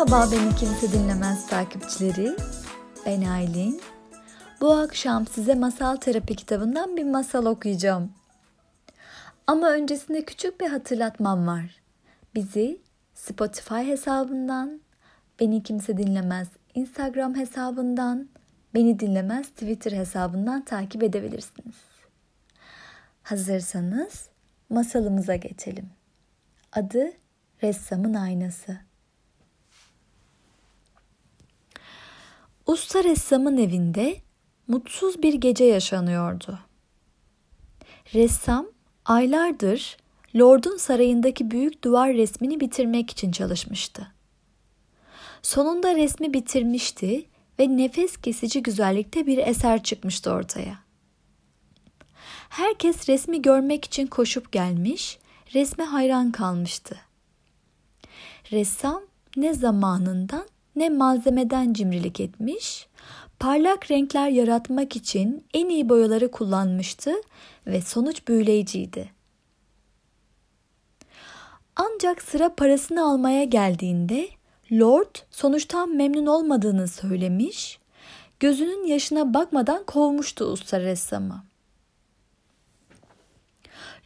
Kimse Dinlemez takipçileri. Ben Aylin. Bu akşam size masal terapi kitabından bir masal okuyacağım. Ama öncesinde küçük bir hatırlatmam var. Bizi Spotify hesabından, Beni Kimse Dinlemez Instagram hesabından, Beni Dinlemez Twitter hesabından takip edebilirsiniz. Hazırsanız masalımıza geçelim. Adı Ressamın Aynası. Usta ressamın evinde mutsuz bir gece yaşanıyordu. Ressam aylardır Lord'un sarayındaki büyük duvar resmini bitirmek için çalışmıştı. Sonunda resmi bitirmişti ve nefes kesici güzellikte bir eser çıkmıştı ortaya. Herkes resmi görmek için koşup gelmiş, resme hayran kalmıştı. Ressam ne zamanından ne malzemeden cimrilik etmiş, parlak renkler yaratmak için en iyi boyaları kullanmıştı ve sonuç büyüleyiciydi. Ancak sıra parasını almaya geldiğinde Lord sonuçtan memnun olmadığını söylemiş, gözünün yaşına bakmadan kovmuştu usta ressamı.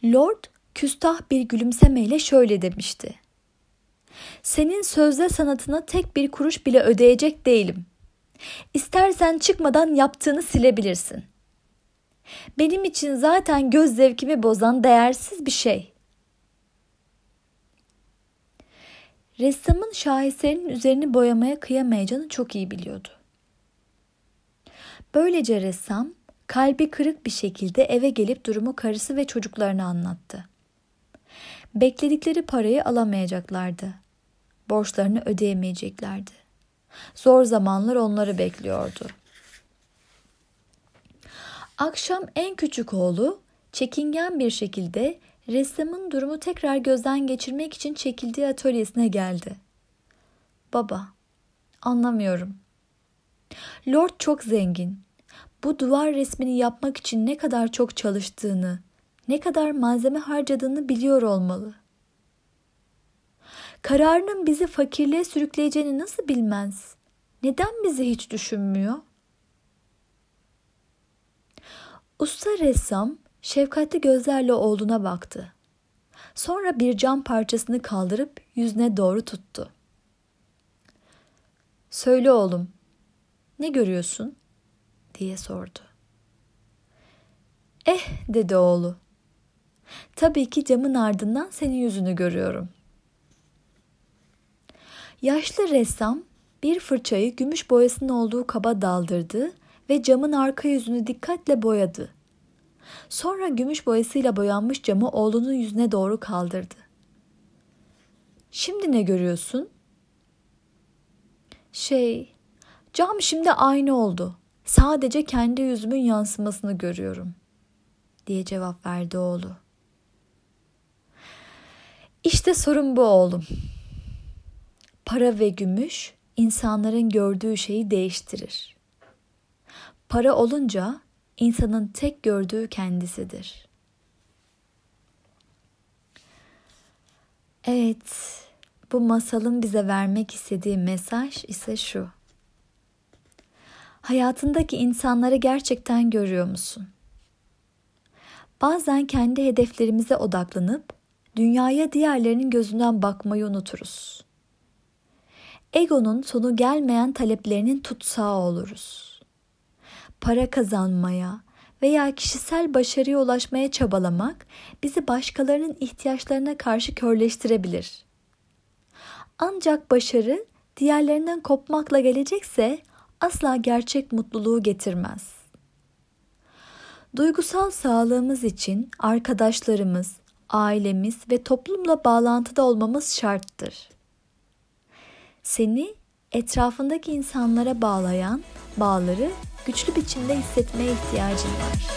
Lord küstah bir gülümsemeyle şöyle demişti. Senin sözde sanatına tek bir kuruş bile ödeyecek değilim. İstersen çıkmadan yaptığını silebilirsin. Benim için zaten göz zevkimi bozan değersiz bir şey. Ressamın şaheserinin üzerini boyamaya kıyamayacağını çok iyi biliyordu. Böylece ressam kalbi kırık bir şekilde eve gelip durumu karısı ve çocuklarına anlattı. Bekledikleri parayı alamayacaklardı. Borçlarını ödeyemeyeceklerdi. Zor zamanlar onları bekliyordu. Akşam en küçük oğlu çekingen bir şekilde ressamın durumu tekrar gözden geçirmek için çekildiği atölyesine geldi. Baba, anlamıyorum. Lord çok zengin. Bu duvar resmini yapmak için ne kadar çok çalıştığını, ne kadar malzeme harcadığını biliyor olmalı. Kararının bizi fakirliğe sürükleyeceğini nasıl bilmez? Neden bizi hiç düşünmüyor? Usta ressam şefkatli gözlerle oğluna baktı. Sonra bir cam parçasını kaldırıp yüzüne doğru tuttu. Söyle oğlum, ne görüyorsun? diye sordu. Eh dedi oğlu. Tabii ki camın ardından senin yüzünü görüyorum. Yaşlı ressam bir fırçayı gümüş boyasının olduğu kaba daldırdı ve camın arka yüzünü dikkatle boyadı. Sonra gümüş boyasıyla boyanmış camı oğlunun yüzüne doğru kaldırdı. Şimdi ne görüyorsun? Şey, cam şimdi aynı oldu. Sadece kendi yüzümün yansımasını görüyorum." diye cevap verdi oğlu. İşte sorun bu oğlum. Para ve gümüş insanların gördüğü şeyi değiştirir. Para olunca insanın tek gördüğü kendisidir. Evet, bu masalın bize vermek istediği mesaj ise şu. Hayatındaki insanları gerçekten görüyor musun? Bazen kendi hedeflerimize odaklanıp dünyaya diğerlerinin gözünden bakmayı unuturuz. Egonun sonu gelmeyen taleplerinin tutsağı oluruz. Para kazanmaya veya kişisel başarıya ulaşmaya çabalamak bizi başkalarının ihtiyaçlarına karşı körleştirebilir. Ancak başarı diğerlerinden kopmakla gelecekse asla gerçek mutluluğu getirmez. Duygusal sağlığımız için arkadaşlarımız, ailemiz ve toplumla bağlantıda olmamız şarttır. Seni etrafındaki insanlara bağlayan bağları güçlü biçimde hissetmeye ihtiyacın var.